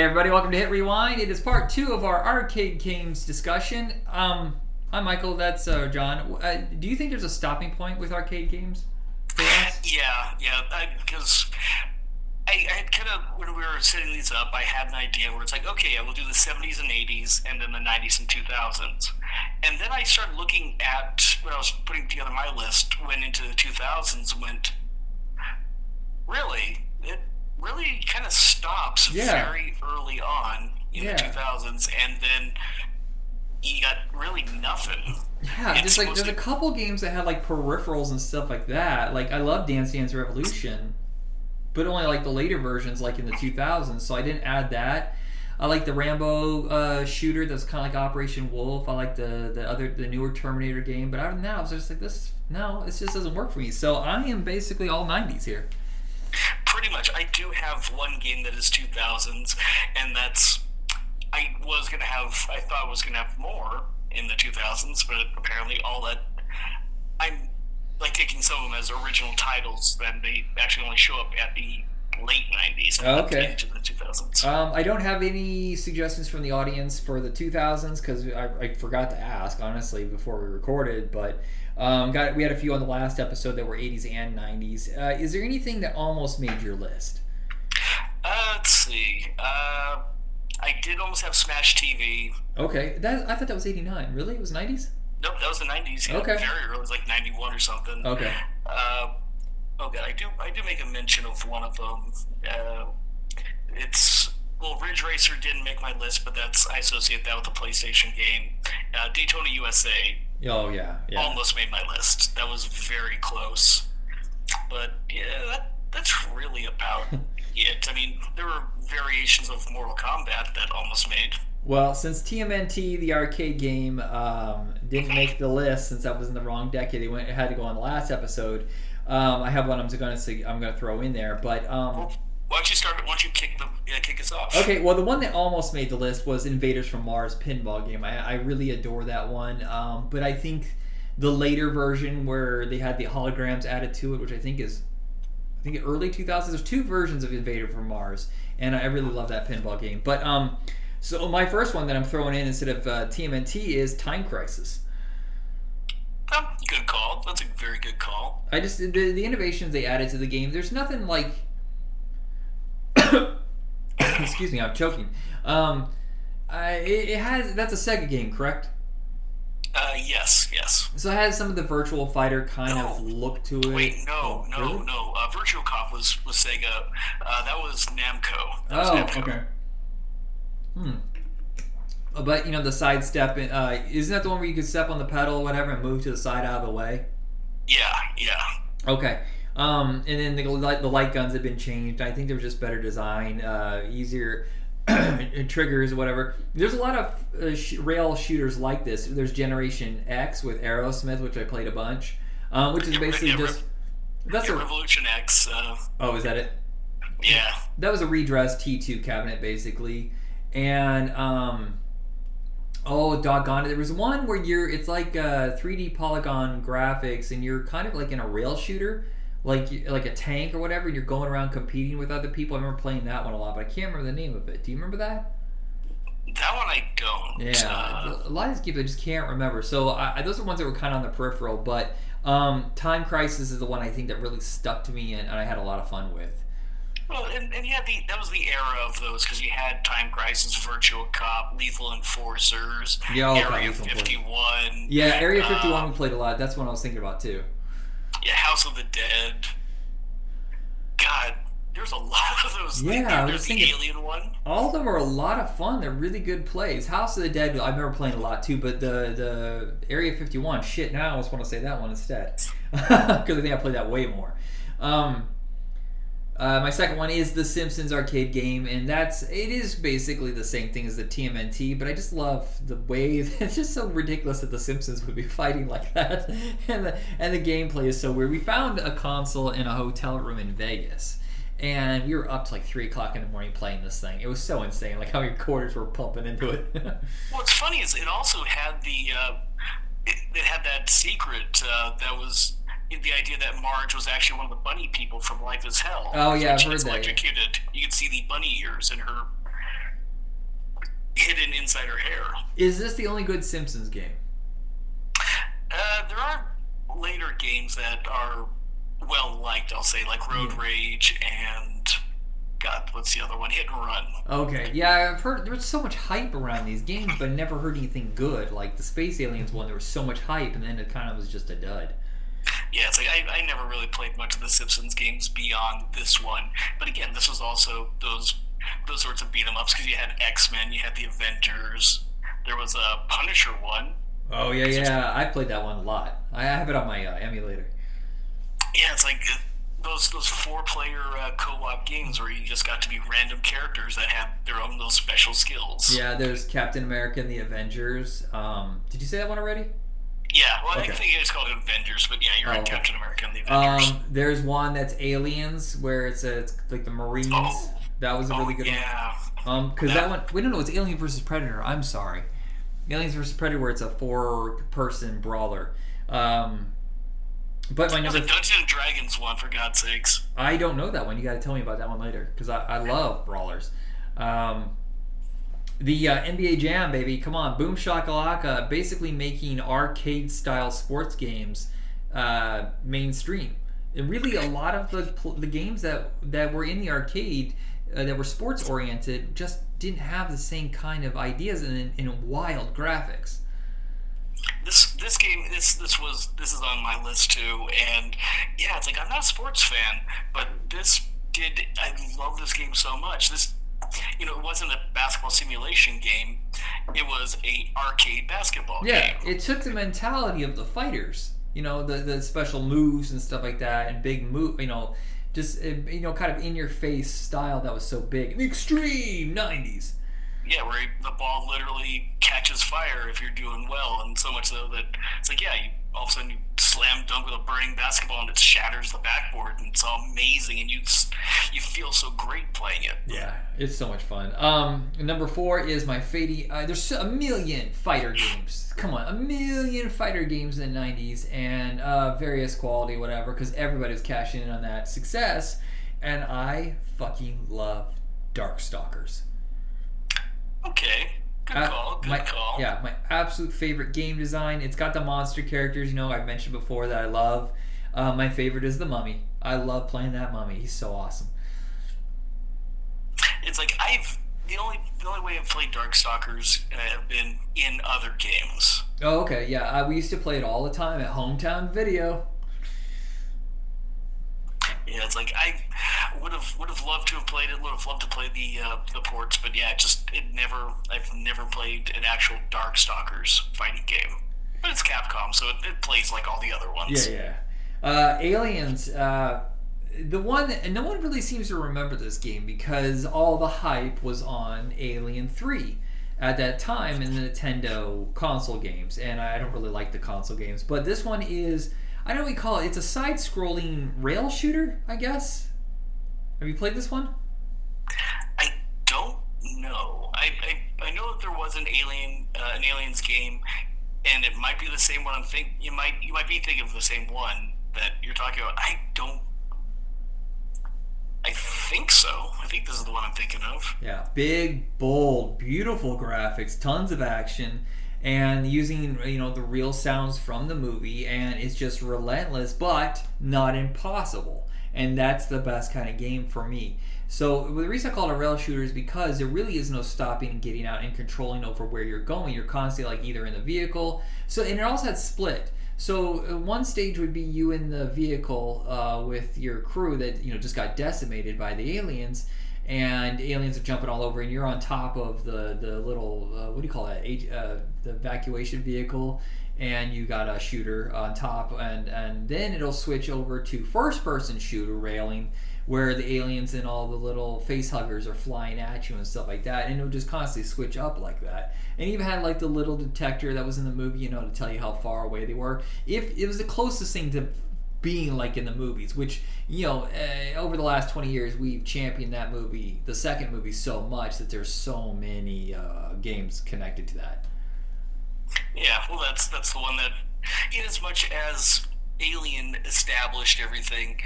Hey everybody, welcome to Hit Rewind. It is part two of our arcade games discussion. Um, I'm Michael. That's uh, John. Uh, do you think there's a stopping point with arcade games? Yeah, yeah, because I, I had kind of when we were setting these up, I had an idea where it's like, okay, I will do the '70s and '80s, and then the '90s and 2000s, and then I started looking at when I was putting together my list, went into the 2000s, went, really, it really kind of stops Yeah. very early on in Yeah. the 2000s, and then you got really nothing. Yeah, It's there's like there's a couple games that had like peripherals and stuff like that. Like I love Dance Dance Revolution, but only like the later versions, like in the 2000s. So I didn't add that. I like the Rambo uh, shooter that's kind of like Operation Wolf. I like the the other the newer Terminator game, but other than that, I was just like this. No, this just doesn't work for me. So I am basically all 90s here. Pretty much i do have one game that is 2000s and that's i was gonna have i thought I was gonna have more in the 2000s but apparently all that i'm like taking some of them as original titles then they actually only show up at the late 90s and Okay. into the 2000s Um, I don't have any suggestions from the audience for the 2000s because I, I forgot to ask honestly before we recorded. But um, got we had a few on the last episode that were 80s and 90s. Uh, is there anything that almost made your list? uh, let's see uh, i did almost have smash tv Okay, that I thought that was 89. Really, it was 90s. nope that was the 90s yeah, Okay. very early it was like 91 or something Okay. Uh, oh god, I do I do make a mention of one of them. Uh, it's well, Ridge Racer didn't make my list, but that's I associate that with the PlayStation game. Uh, Daytona USA Oh yeah, yeah. almost made my list. That was very close, but yeah, that that's really about it. I mean, there were variations of Mortal Kombat that almost made. Well, since TMNT, the arcade game, um, didn't make the list since that was in the wrong decade, they went it had to go on the last episode. Um, I have one I'm going to say I'm going to throw in there, but um, why don't you start? Why don't you kick the yeah, kick us off? Okay, well, the one that almost made the list was Invaders from Mars pinball game. I, I really adore that one, um, but I think the later version where they had the holograms added to it, which I think is, I think early 2000s. There's two versions of Invader from Mars, and I really love that pinball game. But um, so my first one that I'm throwing in instead of uh, TMNT is Time Crisis. Oh, good call. That's a very good call. I just the, the innovations they added to the game. There's nothing like. Excuse me, I'm choking. Um, I, it, it has that's a Sega game, correct? Uh, yes, yes. So it has some of the Virtual Fighter kind of look to it. Wait, no, no, Really? no. Uh, Virtual Cop was was Sega. Uh, that was Namco. That was Oh, Namco. okay. Hmm. Uh, But you know the side step. Uh, isn't that the one where you could step on the pedal or whatever and move to the side out of the way? Yeah, yeah. Okay. Um, and then the light, the light guns have been changed. I think they were just better design, uh, easier triggers, whatever. There's a lot of uh, sh- rail shooters like this. There's Generation X with Aerosmith, which I played a bunch, um, which is basically yeah, just that's Yeah, a Revolution X. Uh, oh, is that it? yeah. that was a redressed T2 cabinet basically, and um, oh doggone it, there was one where you're it's like uh, 3D polygon graphics, and you're kind of like in a rail shooter, like like a tank or whatever. And you're going around competing with other people. I remember playing that one a lot, but I can't remember the name of it. Do you remember that? That one I don't. Yeah, Uh, a lot of these games I just can't remember. So I, those are ones that were kind of on the peripheral, but um, Time Crisis is the one I think that really stuck to me and, and I had a lot of fun with. well, and, and yeah, the that was the era of those because you had Time Crisis, Virtual Cop, Lethal Enforcers, Yeah, oh, God, Area Lethal 51. Yeah, Area 51 Um, we played a lot. That's what I was thinking about too. Yeah, House of the Dead. God, there's a lot of those. Yeah, There- I was there's the Alien one. All of them are a lot of fun. They're really good plays. House of the Dead, I remember playing a lot too, but the the Area 51, shit, now I almost want to say that one instead. Because I think I played that way more. Um, uh, my second one is the Simpsons arcade game, and that's it is basically the same thing as the TMNT, but I just love the way it's just so ridiculous that the Simpsons would be fighting like that, and the and the gameplay is so weird. We found a console in a hotel room in Vegas, and we were up to like three o'clock in the morning playing this thing. It was so insane, like how many quarters were pumping into it. What's funny is it also had the uh, it, it had that secret uh, that was the idea that Marge was actually one of the bunny people from Life Is Hell. Oh, yeah, I've she heard that. Electrocuted. You can see the bunny ears in her hidden inside her hair. Is this the only good Simpsons game? Uh, there are later games that are well liked. I'll say like Road Rage and God, what's the other one? Hit and Run. Okay, yeah, I've heard there's so much hype around these games, but never heard anything good. Like the Space Aliens one, there was so much hype, and then it kind of was just a dud. Yeah, it's like I, I never really played much of the Simpsons games beyond this one. But again, this was also those those sorts of beat 'em ups because you had X Men, you had the Avengers. There was a Punisher one. Oh yeah, yeah, I played that one a lot. I have it on my uh, emulator. Yeah, it's like those those four player uh, co-op games where you just got to be random characters that had their own little special skills. Yeah, there's Captain America and the Avengers. Um, did you say that one already? Yeah, well, Okay. I think it's called Avengers, but yeah, you're Oh, okay. Captain America and the Avengers. Um, there's one that's Aliens, where it's, a, it's like the Marines. Oh. That was a really oh, good yeah. one. Um, because that one, we don't know, it's Alien versus Predator. I'm sorry, Aliens versus Predator, where it's a four-person brawler. Um, but my number, a Dungeons and Dragons one, for God's sakes. I don't know that one. You got to tell me about that one later, because I, I love brawlers. Um, the uh, NBA Jam, baby, come on, boom shakalaka, basically making arcade-style sports games uh, mainstream. And really, a lot of the the games that that were in the arcade uh, that were sports oriented just didn't have the same kind of ideas and, and wild graphics. This this game this this was this is on my list too, and yeah, it's like I'm not a sports fan, but this did I love this game so much. This you know, it wasn't a basketball simulation game; it was a arcade basketball Yeah, game. it took the mentality of the fighters, you know, the the special moves and stuff like that, and big move, you know, just uh, you know, kind of in your face style that was so big, the extreme '90s. Yeah, where the ball literally catches fire if you're doing well, and so much so that it's like, yeah, you, all of a sudden you slam dunk with a burning basketball and it shatters the backboard, and it's all amazing, and you you feel so great playing it. Yeah, it's so much fun. Um, number four is my Fady. Uh, there's a million fighter games. Come on, a million fighter games in the '90s and uh, various quality, whatever, because everybody's cashing in on that success. And I fucking love Darkstalkers. Okay, good Uh, call, good my, call. Yeah, my absolute favorite game design. It's got the monster characters, you know, I've mentioned before that I love. Uh, my favorite is the Mummy. I love playing that Mummy. He's so awesome. It's like I've the only the only way I've played Darkstalkers uh, have been in other games. Oh, okay. Yeah, uh, we used to play it all the time at Hometown Video. Yeah, it's like I would have would have loved to have played it. Would have loved to play the uh, the ports, but yeah, just it never. I've never played an actual Darkstalkers fighting game. But it's Capcom, so it, it plays like all the other ones. Yeah, yeah. Uh, Aliens. Uh, the one, and no one really seems to remember this game because all the hype was on Alien Three at that time in the Nintendo console games, and I don't really like the console games. But this one is, I don't know what you call it. It's a side-scrolling rail shooter, I guess. Have you played this one? I don't know. I, I, I know that there was an alien uh, an aliens game, and it might be the same one. I'm think you might you might be thinking of the same one that you're talking about. I don't. I think so. I think this is the one I'm thinking of. Yeah, big, bold, beautiful graphics, tons of action, and using you know the real sounds from the movie, and it's just relentless, but not impossible. And that's the best kind of game for me. So the reason I call it a rail shooter is because there really is no stopping and getting out and controlling over where you're going. You're constantly like either in the vehicle. So and it also had split. So uh, one stage would be you in the vehicle uh, with your crew that you know just got decimated by the aliens, and aliens are jumping all over, and you're on top of the the little uh, what do you call that? Uh, the evacuation vehicle, and you got a shooter on top, and and then it'll switch over to first person shooter railing. Where the aliens and all the little face huggers are flying at you and stuff like that, and it'll just constantly switch up like that. And even had like the little detector that was in the movie, you know, to tell you how far away they were. If it was the closest thing to being like in the movies, which you know, uh, over the last twenty years, we've championed that movie, the second movie, so much that there's so many uh, games connected to that. Yeah, well, that's that's the one that, in as much as Alien established everything,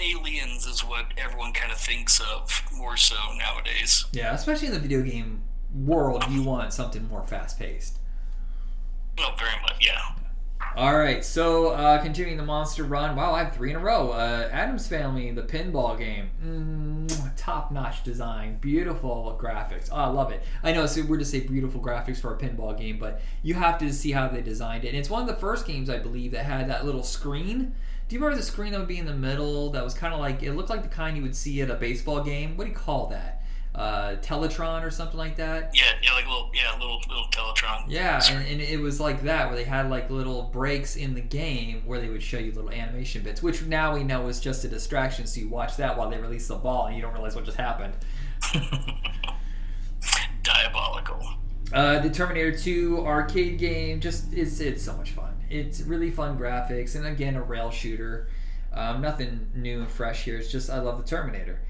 Aliens is what everyone kind of thinks of more so nowadays. Yeah, especially in the video game world, you want something more fast paced. Well, very much, yeah. All right, so uh, continuing the monster run. Wow, I have three in a row. Uh, Addams Family, the pinball game, mm, top notch design, beautiful graphics. Oh, I love it. I know it's weird to say beautiful graphics for a pinball game, but you have to see how they designed it. And it's one of the first games I believe that had that little screen. Do you remember the screen that would be in the middle? That was kind of like it looked like the kind you would see at a baseball game. What do you call that? Uh, Teletron or something like that. Yeah, yeah, like a little, yeah, little, little Teletron. Yeah, and, and, it was like that where they had like little breaks in the game where they would show you little animation bits, which now we know is just a distraction. So you watch that while they release the ball, and you don't realize what just happened. Diabolical. Uh, the Terminator 2 arcade game, just it's it's so much fun. It's really fun graphics, and again a rail shooter. Um, nothing new and fresh here. It's just I love the Terminator.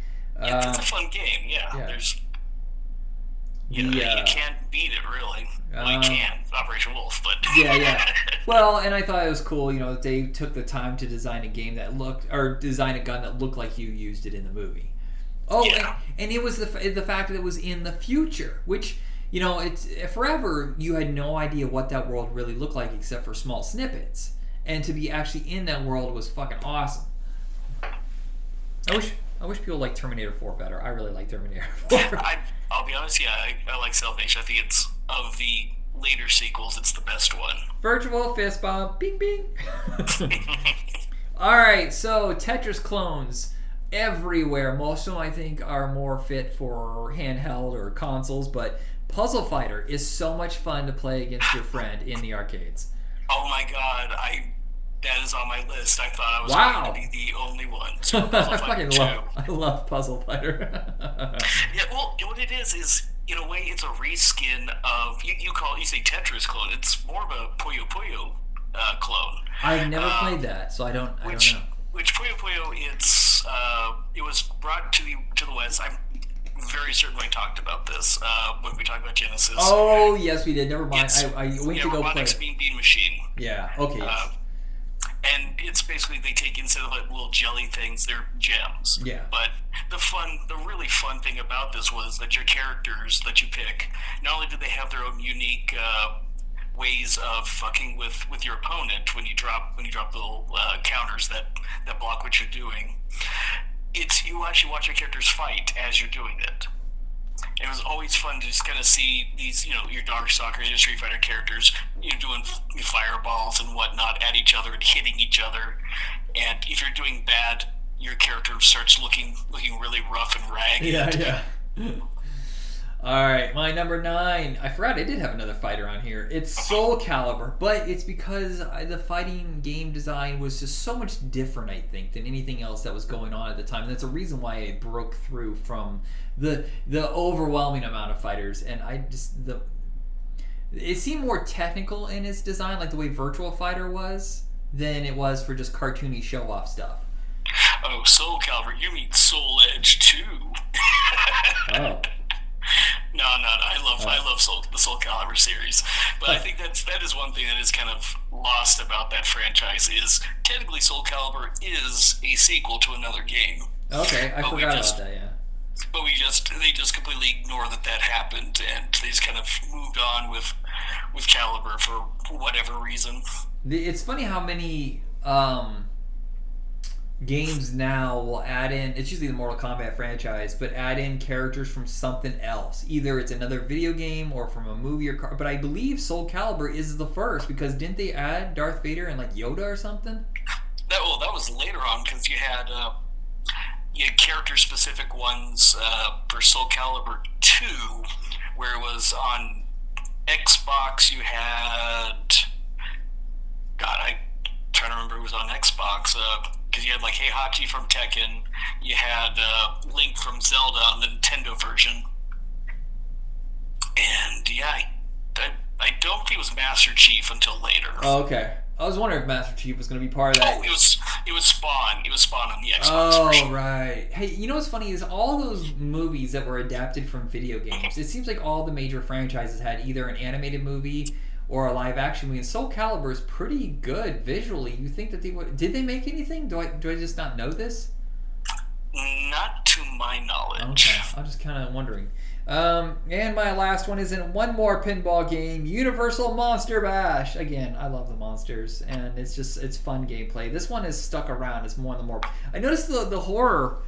Yeah, it's a uh, fun game. Yeah, yeah. there's you, the, know, uh, you can't beat it really. Well, you um, can Operation Wolf, but yeah, yeah. Well, and I thought it was cool. You know, they took the time to design a game that looked or design a gun that looked like you used it in the movie. Oh, yeah. and, and it was the the fact that it was in the future, which you know, it's forever you had no idea what that world really looked like except for small snippets, and to be actually in that world was fucking awesome. I wish I wish people liked Terminator 4 better. I really like Terminator 4. I, will be honest, yeah, I, I like Salvation. I think it's of the later sequels, it's the best one. Virtual fist bump, bing bing. All right, so Tetris clones everywhere. Most of them, I think, are more fit for handheld or consoles, but Puzzle Fighter is so much fun to play against your friend in the arcades. Oh my god, I that is on my list. I thought I was wow. going to be the only one. So I fucking love, I love Puzzle Fighter. yeah, well, what it is is in a way it's a reskin of you, you call you say Tetris clone. It's more of a Puyo Puyo uh, clone. I've never um, played that, so I don't. I which, don't know. Which Puyo Puyo? It's uh, it was brought to the to the West. I'm very certainly talked about this uh, when we talked about Genesis. Oh yes, we did. Never mind. It's, I, I went yeah, to go play. Bean Bean Machine. Yeah. Okay. Yes. It's basically they take instead of like little jelly things, they're gems. Yeah. But the fun, the really fun thing about this was that your characters that you pick, not only do they have their own unique uh, ways of fucking with with your opponent when you drop when you drop the little uh, counters that that block what you're doing. It's you actually watch your characters fight as you're doing it it was always fun to just kind of see these, you know, your Darkstalkers, your Street Fighter characters, you know, doing fireballs and whatnot at each other and hitting each other. And if you're doing bad, your character starts looking looking really rough and ragged. Yeah, yeah. All right, my number nine. I forgot I did have another fighter on here. It's Soul Calibur, but it's because the fighting game design was just so much different, I think, than anything else that was going on at the time. And that's a reason why it broke through from the the overwhelming amount of fighters. And I just the it seemed more technical in its design, like the way Virtual Fighter was, than it was for just cartoony show off stuff. Oh, Soul Calibur, you mean Soul Edge too? oh. No, no, no. I love, oh. I love Soul, the Soul Calibur series, but I think that's that is one thing that is kind of lost about that franchise. Is technically Soul Calibur is a sequel to another game. Okay, I forgot just, about that. Yeah. But we just they just completely ignore that that happened, and they just kind of moved on with with Calibur for whatever reason. It's funny how many um, games now will add in it's usually the Mortal Kombat franchise, but add in characters from something else. Either it's another video game or from a movie or car. But I believe Soul Calibur is the first because didn't they add Darth Vader and like Yoda or something? That well, that was later on because you had uh, you had character specific ones uh, for Soul Calibur two, where it was on Xbox. You had God, I trying to remember it was on Xbox. Uh, because you had like Heihachi from Tekken, you had uh, Link from Zelda on the Nintendo version, and yeah, I, I, I don't think it was Master Chief until later. Oh, okay. I was wondering if Master Chief was going to be part of that. Oh, it was it was Spawn. It was Spawn on the Xbox oh, version. right. Hey, you know what's funny is all those movies that were adapted from video games. It seems like all the major franchises had either an animated movie or a live action movie. And Soul Calibur is pretty good visually. You think that they would? Did they make anything? Do I do I just not know this? Not to my knowledge. Okay, I'm just kind of wondering. Um, and my last one is in one more pinball game, Universal Monster Bash. Again, I love the monsters, and it's just it's fun gameplay. This one is stuck around. It's more and the more. I noticed the the horror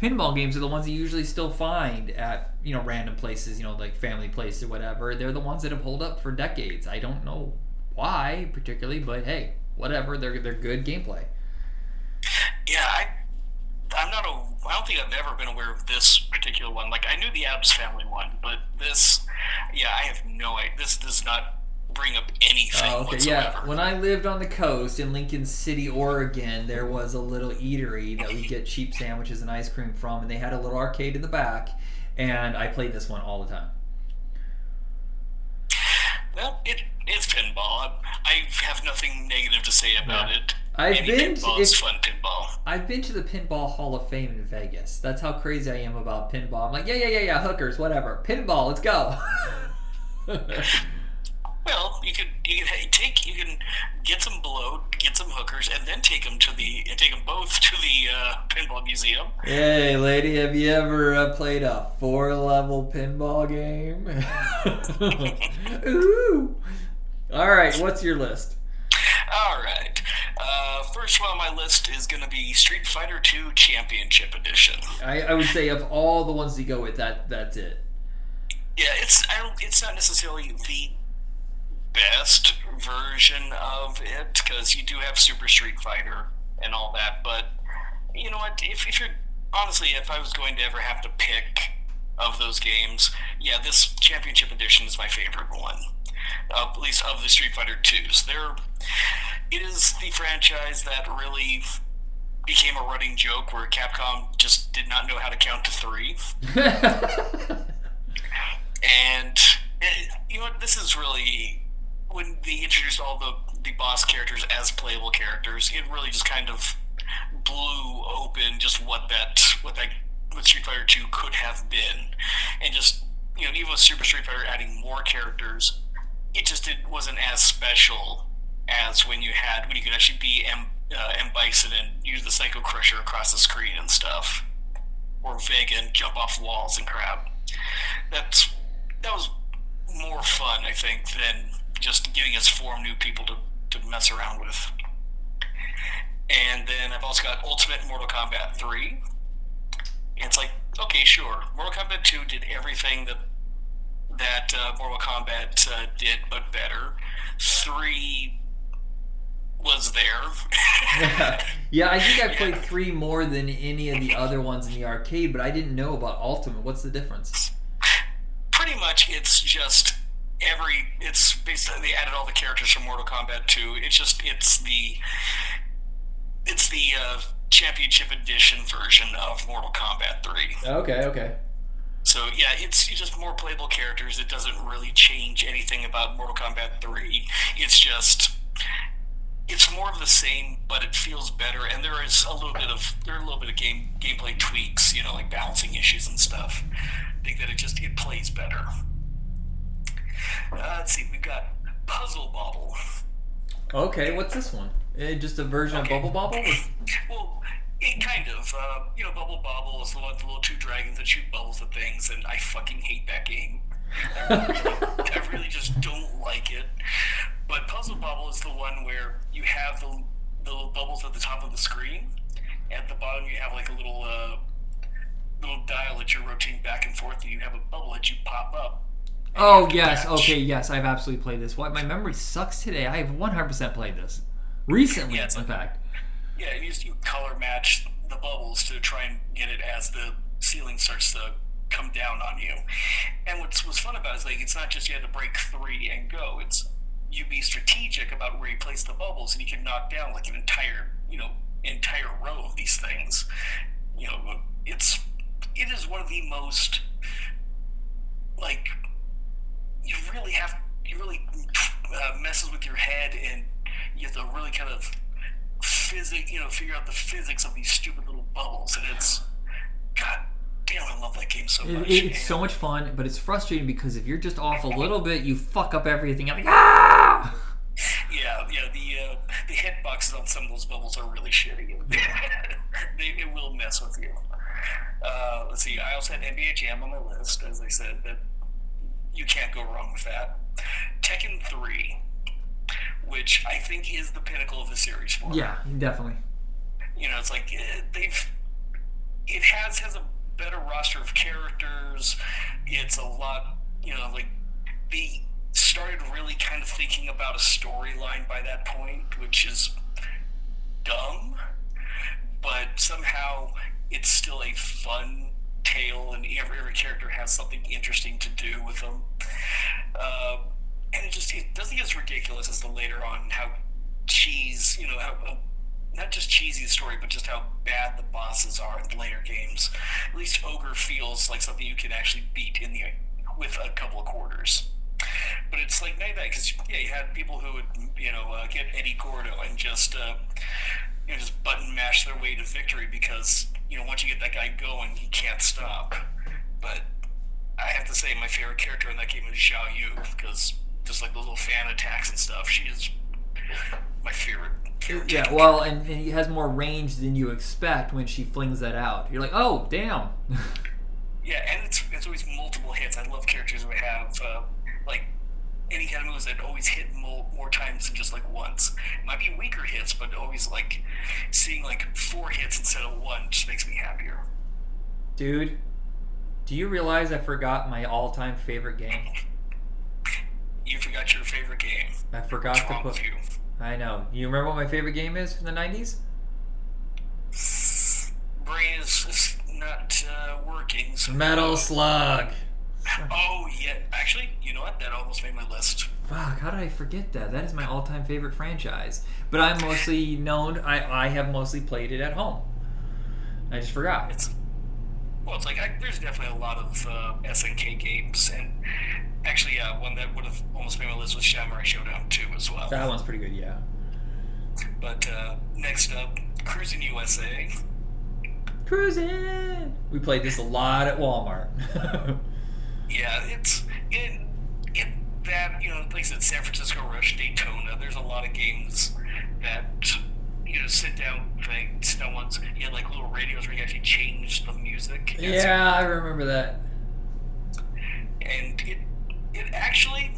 pinball games are the ones you usually still find at you know random places, you know like family places or whatever. They're the ones that have held up for decades. I don't know why particularly, but hey, whatever. They're they're good gameplay. Yeah, I I'm not a. I don't think I've ever been aware of this particular one. Like I knew the Addams Family one, but this, yeah, I have no idea. This does not bring up anything Oh, okay, whatsoever. yeah. When I lived on the coast in Lincoln City, Oregon, there was a little eatery that we get cheap sandwiches and ice cream from, and they had a little arcade in the back, and I played this one all the time. Well, it it's pinball. I, I have nothing negative to say about Yeah. it. I've Any been to- pinball is if- fun pinball. I've been to the Pinball Hall of Fame in Vegas. That's how crazy I am about pinball. I'm like, yeah, yeah, yeah, yeah, hookers, whatever. Pinball, let's go. Well, you could you can take you can get some bloat, get some hookers, and then take them to the and take them both to the uh, pinball museum. hey, lady, have you ever uh, played a four level pinball game? Ooh. All right, what's your list? All right. Uh, first one on my list is going to be Street Fighter II Championship Edition. I, I would say of all the ones you go with, that that's it. Yeah, it's I don't, it's not necessarily the best version of it because you do have Super Street Fighter and all that, but you know what? If, if you're honestly, if I was going to ever have to pick of those games, yeah, this Championship Edition is my favorite one. Uh, at least of the Street Fighter twos. They're it is the franchise that really became a running joke where Capcom just did not know how to count to three. And eh, you know what? This is really when they introduced all the the boss characters as playable characters. It really just kind of blew open just what that what that what Street Fighter Two could have been, and just you know even with Super Street Fighter adding more characters, it just it wasn't as special as when you had when you could actually be M uh, M Bison and use the Psycho Crusher across the screen and stuff, or Vega and jump off walls and crap. That's that was more fun, I think, than just giving us four new people to, to mess around with. And then I've also got Ultimate Mortal Kombat 3. It's like, okay, sure. Mortal Kombat 2 did everything that that uh, Mortal Kombat uh, did, but better. 3 was there. yeah, I think I played three more than any of the other ones in the arcade, but I didn't know about Ultimate. What's the difference? pretty much it's just every it's basically they added all the characters from Mortal Kombat 2. It's just it's the it's the uh, championship edition version of Mortal Kombat 3. Okay, okay. So yeah, it's just more playable characters. It doesn't really change anything about Mortal Kombat 3. It's just it's more of the same, but it feels better. And there is a little bit of there are a little bit of game gameplay tweaks, you know, like balancing issues and stuff. I think that it just it plays better. Uh, let's see, we've got Puzzle Bobble. Okay, what's this one? Eh, just a version Okay. of Bubble Bobble? Well, it kind of. Uh, you know, Bubble Bobble is the one with the little two dragons that shoot bubbles at things, and I fucking hate that game. I really just don't like it. But Puzzle Bobble is the one where you have the, the little bubbles at the top of the screen. At the bottom, you have like a little uh, little dial that you're rotating back and forth, and you have a bubble that you pop up. Oh yes, match. okay, yes, I've absolutely played this. What my memory sucks today. I have 100% played this recently, Yeah, in a- fact. Yeah, you just you color match the bubbles to try and get it as the ceiling starts to come down on you. And what's what's fun about it is like it's not just you had to break three and go. It's you be strategic about where you place the bubbles, and you can knock down like an entire you know entire row of these things. You know, it's it is one of the most like you really have you really uh, messes with your head and you have to really kind of physic you know figure out the physics of these stupid little bubbles and it's god damn i love that game so much it- it's And- so much fun, but it's frustrating because if you're just off a little bit, you fuck up everything. You're like, ah! yeah yeah the uh, the hitboxes on some of those bubbles are really shitty they, it will mess with you Uh, let's see. I also had NBA Jam on my list, as I said. That you can't go wrong with that. Tekken Three, which I think is the pinnacle of the series for. me. Yeah, definitely. you know, it's like eh, they've it has has a better roster of characters. It's a lot, you know, like they started really kind of thinking about a storyline by that point, which is dumb, but somehow it's still a fun tale, and every, every character has something interesting to do with them. Uh, and it just it doesn't get as ridiculous as the later on how cheese, you know, how, how not just cheesy the story, but just how bad the bosses are in the later games. At least Ogre feels like something you can actually beat in the with a couple of quarters. But it's like night night because yeah, you had people who would you know uh, get Eddie Gordo and just uh, you know just button mash their way to victory because you know once you get that guy going, he can't stop. But I have to say, my favorite character in that game is Xiao Yu because just like the little fan attacks and stuff, she is my favorite. favorite Yeah, well, and, and he has more range than you expect when she flings that out. You're like, oh, damn. Yeah, and it's, it's always multiple hits. I love characters who have uh, like any kind of moves that always hit more, more times than just like once. It might be weaker hits, but always like seeing like four hits instead of one just makes me happier. Dude, do you realize I forgot my all time favorite game? You forgot your favorite game. I forgot What's to put. you? I know. You remember what my favorite game is from the 90s? Brain is, is not uh, working. So Metal Slug. Oh yeah, actually, you know what? That almost made my list. Fuck, how did I forget that? That is my all time favorite franchise. But I'm mostly known, I, I have mostly played it at home. I just forgot. It's well, it's like I, there's definitely a lot of uh, SNK games, and actually, uh, one that would have almost made my list was Samurai Showdown 2 as well. That one's pretty good, yeah. But uh, next up, Cruis'n USA. Cruising! We played this a lot at Walmart. Yeah, it's it, it that you know, like I said, San Francisco Rush, Daytona. There's a lot of games that you know sit down thing, sit down ones. You had like little radios where you actually change the music. yeah, I remember that. and it it actually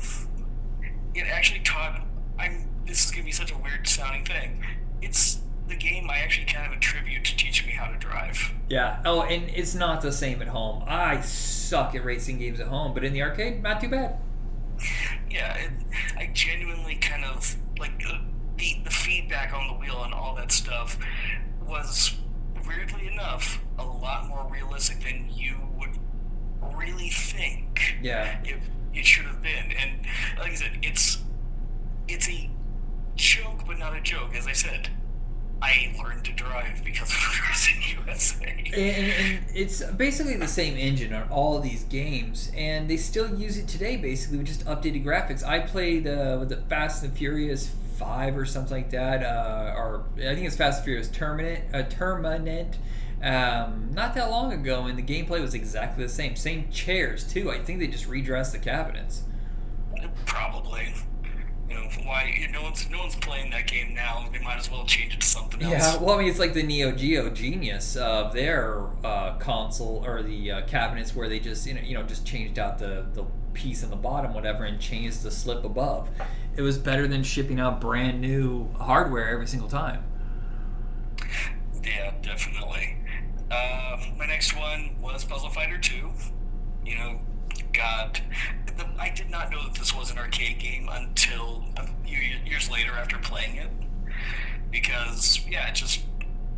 it actually taught I'm this is gonna be such a weird sounding thing. It's the game I actually kind of attribute to teach me how to drive. Yeah. Oh, and it's not the same at home. I suck at racing games at home, but in the arcade, not too bad. Yeah, it, I genuinely kind of like the the feedback on the wheel and all that stuff was weirdly enough a lot more realistic than you would really think. Yeah. it, it should have been. And like I said, it's it's a joke, but not a joke. As I said, I learned to drive because of Racing USA. And, and it's basically the same engine on all these games, and they still use it today, basically with just updated graphics. I played uh, the Fast and Furious Five or something like that, uh, or I think it's Fast and Furious Terminate, uh, Terminant. Um, not that long ago, and the gameplay was exactly the same. Same chairs too. I think they just redressed the cabinets. Probably. You know why? No one's no one's playing that game now. They might as well change it to something else. Yeah, well, I mean, it's like the Neo Geo genius of their uh, console or the uh, cabinets where they just you know you know just changed out the the piece in the bottom, whatever, and changed the slip above. It was better than shipping out brand new hardware every single time. Yeah, definitely. Uh, my next one was Puzzle Fighter 2. You know, God, the, I did not know that this was an arcade game until a few years later after playing it. Because, yeah, it just,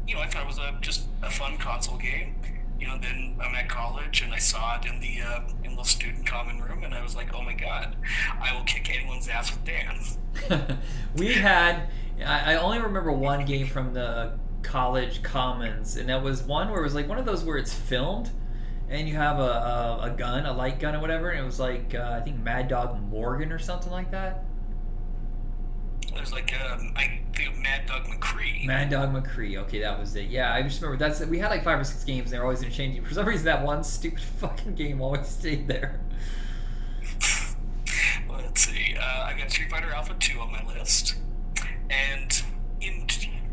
you know, I thought it was a just a fun console game. You know, then I'm at college and I saw it in the uh, in the student common room, and I was like, oh my God, I will kick anyone's ass with Dan. we had I, I only remember one game from the college commons, and that was one where it was like one of those where it's filmed. And you have a, a, a gun, a light gun or whatever, and it was like uh, I think Mad Dog Morgan or something like that. There's like, um, I think Mad Dog McCree. Mad Dog McCree. Okay, that was it. Yeah, I just remember that's we had like five or six games. and They're always interchanging. For some reason, that one stupid fucking game always stayed there. Let's see. Uh, I got Street Fighter Alpha 2 on my list. And in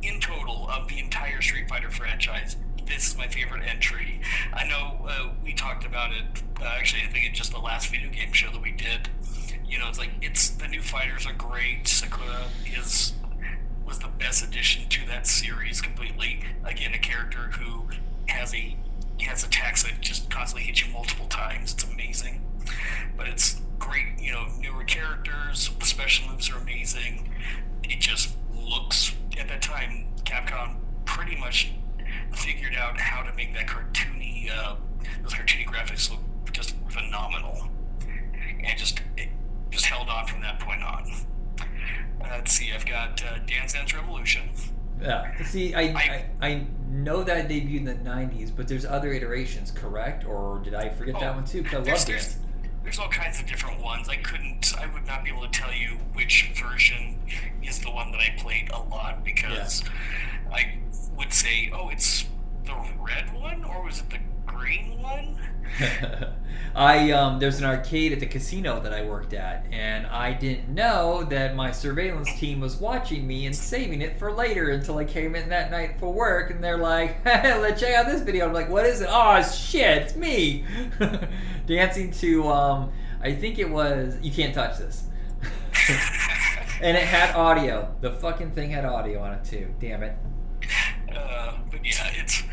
in total of the entire Street Fighter franchise, this is my favorite entry. I know uh, we talked about it. Uh, actually, I think it's just the last video game show that we did. You know, it's like it's the new fighters are great. Sakura is was the best addition to that series completely. Again, a character who has a has attacks that just constantly hit you multiple times. It's amazing, but it's great. You know, newer characters. Special moves are amazing. It just looks at that time. Capcom pretty much figured out how to make that cartoony, uh, those cartoony graphics look just phenomenal, and just it just held on from that point on. Uh, let's see, I've got uh, Dance Dance Revolution. Yeah. See, I, I, I- I know that debuted in the '90s, but there's other iterations, correct? Or did I forget that Oh, one too? 'Cause I love There's, Dance. there's, there's all kinds of different ones. I couldn't, I would not be able to tell you which version is the one that I played a lot because I would say, oh, it's the red one or was it the green one? I um, there's an arcade at the casino that I worked at, and I didn't know that my surveillance team was watching me and saving it for later until I came in that night for work, and they're like, "Let's check out this video." I'm like, "What is it?" Oh shit, it's me dancing to um, I think it was "You Can't Touch This," and it had audio. The fucking thing had audio on it too. Damn it. Uh, but yeah, it's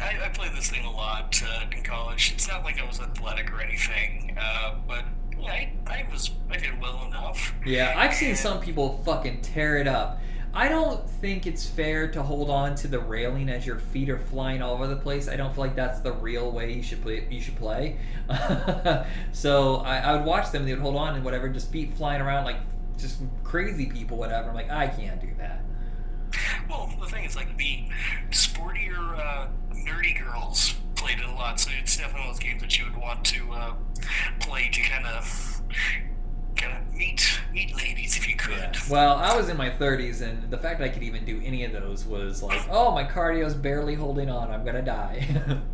I, I played this thing a lot uh, in college. It's not like I was athletic or anything, uh, but yeah, I, I was I did well enough. Yeah, I've seen some people fucking tear it up. I don't think it's fair to hold on to the railing as your feet are flying all over the place. I don't feel like that's the real way you should play. You should play. so I, I would watch them. And they would hold on and whatever, just feet flying around like just crazy people, whatever. I'm like, I can't do that. Well, the thing is, like the sportier, uh, nerdy girls played it a lot, so it's definitely one of those games that you would want to uh, play to kind of kind of meet meet ladies if you could. Yeah. Well, I was in my 30s, and the fact I could even do any of those was like, oh, my cardio's barely holding on. I'm gonna die.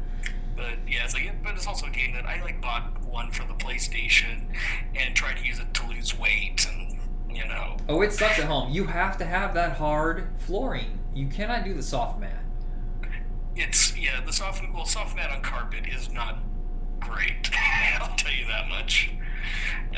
But yeah, it's like, but it's also a game that I like bought one for the PlayStation and tried to use it to lose weight, and you know, oh, it sucks at home. You have to have that hard flooring. You cannot do the soft mat. it's yeah, the soft well soft mat on carpet is not great. I'll tell you that much.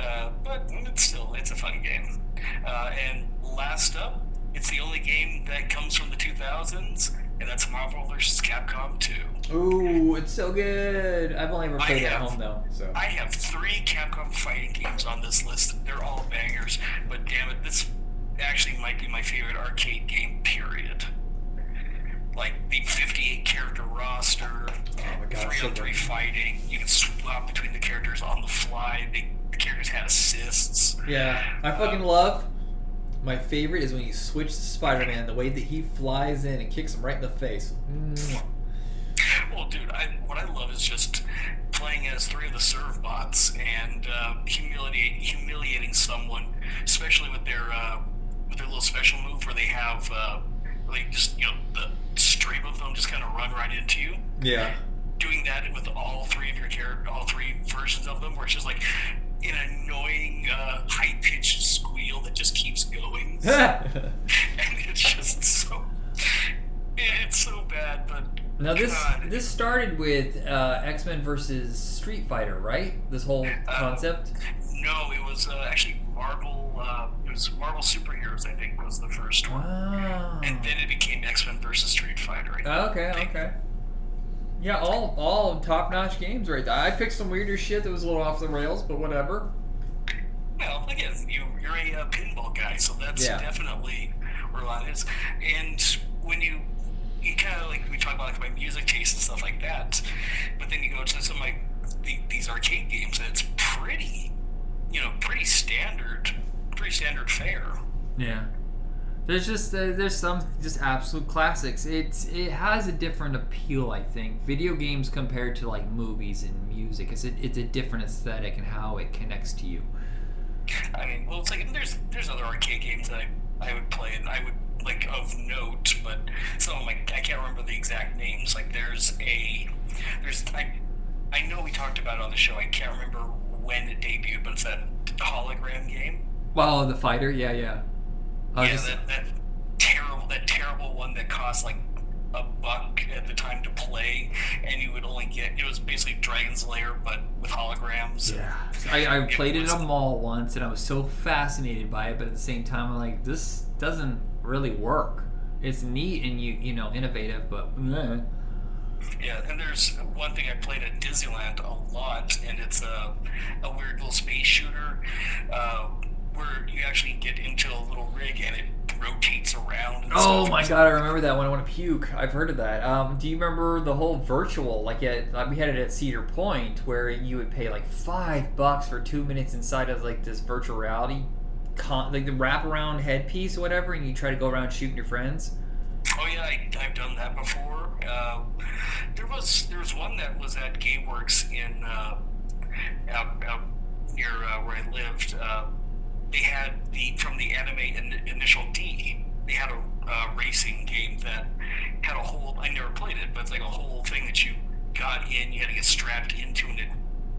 Uh, but it's still it's a fun game. Uh, and last up, it's the only game that comes from the 2000s, and that's Marvel vs. Capcom 2. Ooh, it's so good. I've only ever played it at home though. So I have three Capcom fighting games on this list. They're all bangers, but damn it, this actually might be my favorite arcade game. Period. Like the 58 character roster, Oh my God, three so on three fighting. You can swap between the characters on the fly. They, the characters had assists. yeah, I uh, fucking love. My favorite is when you switch to Spider-Man. The way that he flies in and kicks him right in the face. Well, dude, I, what I love is just playing as three of the Servbots and uh, humiliate, humiliating someone, especially with their uh, with their little special move where they have uh, they just you know the stream of them just kind of run right into you. Yeah. Doing that with all three of your character, all three versions of them, where it's just like an annoying uh, high pitched squeal that just keeps going, and it's just so it's so bad, but now this God. this started with uh, X-Men versus Street Fighter, right? This whole Uh, concept. No, it was uh, actually Marvel. Uh, it was Marvel superheroes. I think was the first one, Oh. and then it became X Men versus Street Fighter. Oh, okay, okay. Yeah, all all top notch games right there. I picked some weirder shit that was a little off the rails, but whatever. Well, again, you you're a uh, pinball guy, so that's Yeah. definitely where a lot is. And when you you kind of like we talk about like my music taste and stuff like that, but then you go to some like the, these arcade games, and it's pretty, you know, pretty standard, pretty standard fare. Yeah. There's just uh, there's some just absolute classics. It's it has a different appeal, I think. Video games compared to like movies and music, it's a, it's a different aesthetic and how it connects to you. I mean, well, it's like there's there's other arcade games that I, I would play and I would like of note, but some like I can't remember the exact names. Like there's a there's I I know we talked about it on the show. I can't remember when it debuted, but it's that hologram game. Wow, the fighter, yeah, yeah. I yeah, just- that, that terrible that terrible one that cost like a buck at the time to play, and you would only get it was basically Dragon's Lair but with holograms. Yeah, I, I played it at a mall once, and I was so fascinated by it, but at the same time, I'm like, this doesn't really work. It's neat and you you know innovative, but eh. Yeah, and there's one thing I played at Disneyland a lot, and it's a, a weird little space shooter uh, where you actually get into a little rig and it rotates around. And Oh my god, I remember that one. I want to puke. I've heard of that. Um, do you remember the whole virtual? Like, at, uh, we had it at Cedar Point, where you would pay like five bucks for two minutes inside of like this virtual reality, con- like the wraparound headpiece or whatever, and you try to go around shooting your friends. Oh yeah, I, I've done that before. Uh, there was there was one that was at GameWorks in uh, out, out near uh, where I lived. They had the from the anime in, Initial D. They had a uh, racing game that had a whole. I never played it, but it's like a whole thing that you got in. You had to get strapped into, and it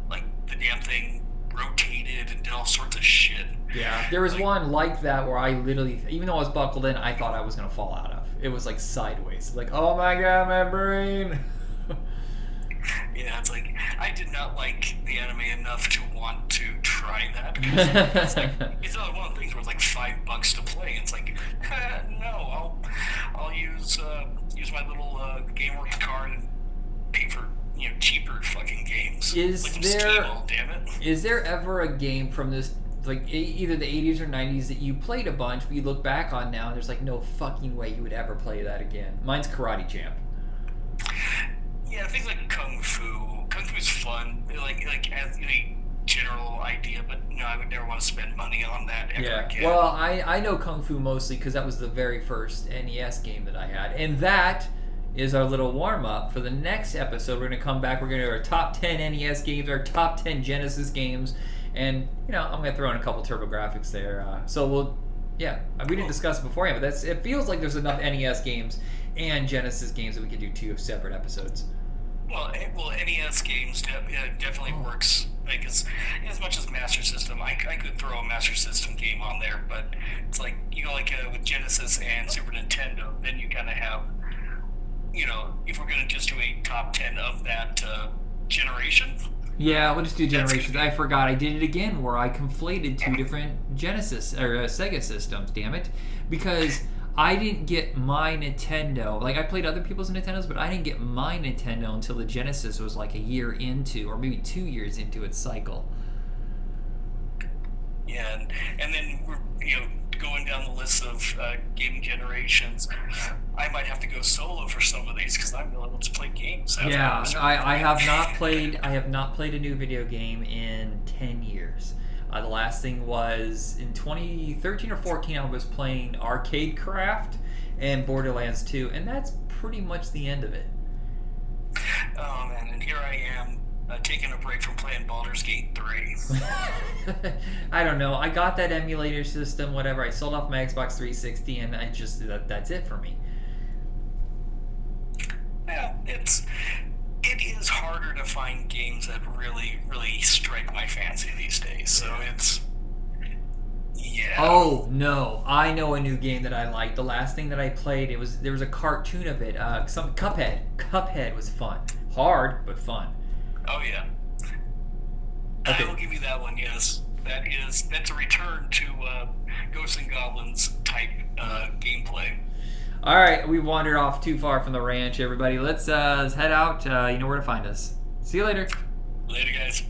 like the damn thing rotated and did all sorts of shit. Yeah, there was Like- one like that where I literally, even though I was buckled in, I thought I was gonna fall out of. It was like sideways. Like, oh my god, my brain. Yeah, it's like I did not like the anime enough to want to try that. because It's like it's not one of the things where it's like five bucks to play. It's like eh, no, I'll I'll use uh, use my little uh, GameWorks card and pay for you know cheaper fucking games. Is like there- oh, damn it. Is there ever a game from this, like either the 80s or 90s, that you played a bunch, but you look back on now, and there's like no fucking way you would ever play that again? Mine's Karate Champ. Yeah, things like kung fu. Kung fu is fun, like like as a general idea, but no, I would never want to spend money on that ever Yeah. again. Well, I, I know Kung Fu mostly because that was the very first NES game that I had. And that is our little warm up for the next episode. We're going to come back. We're going to do our top 10 NES games, our top 10 Genesis games. And, you know, I'm going to throw in a couple TurboGrafx there. Uh, so we'll, yeah, we didn't discuss it beforehand, but that's it feels like there's enough NES games and Genesis games that we could do two separate episodes. Well, eh, well, NES games de- uh, definitely Oh. works. Like as as much as Master System, I, I could throw a Master System game on there, but it's like you know, like uh, with Genesis and Super Nintendo, then you kind of have, you know, if we're gonna just do a top ten of that uh, generation, Yeah, we'll just do generations. I forgot I did it again where I conflated two different Genesis or uh, Sega systems. Damn it, because I didn't get my Nintendo. Like I played other people's Nintendos, but I didn't get my Nintendo until the Genesis was like a year into, or maybe two years into its cycle. yeah, and, and then we're you know going down the list of uh, gaming generations. I might have to go solo for some of these because I'm not able to play games. Yeah, I, I have not played. I have not played a new video game in ten years. Uh, the last thing was in 2013 or 14. I was playing Arcade Craft and Borderlands 2, and that's pretty much the end of it. Oh man, and here I am uh, taking a break from playing Baldur's Gate 3. I don't know. I got that emulator system, whatever. I sold off my Xbox 360, and I just that, that's it for me. yeah, it's it is harder to find games that really, really strike my fancy these days. So it's yeah. Oh no! I know a new game that I like. The last thing that I played, it was there was a cartoon of it. Uh, some Cuphead. Cuphead was fun, hard but fun. Oh yeah. Okay. I will give you that one. Yes, that is that's a return to uh, Ghosts and Goblins type uh, gameplay. All right, we wandered off too far from the ranch, everybody. Let's, uh, let's head out. Uh, you know where to find us. See you later. Later, guys.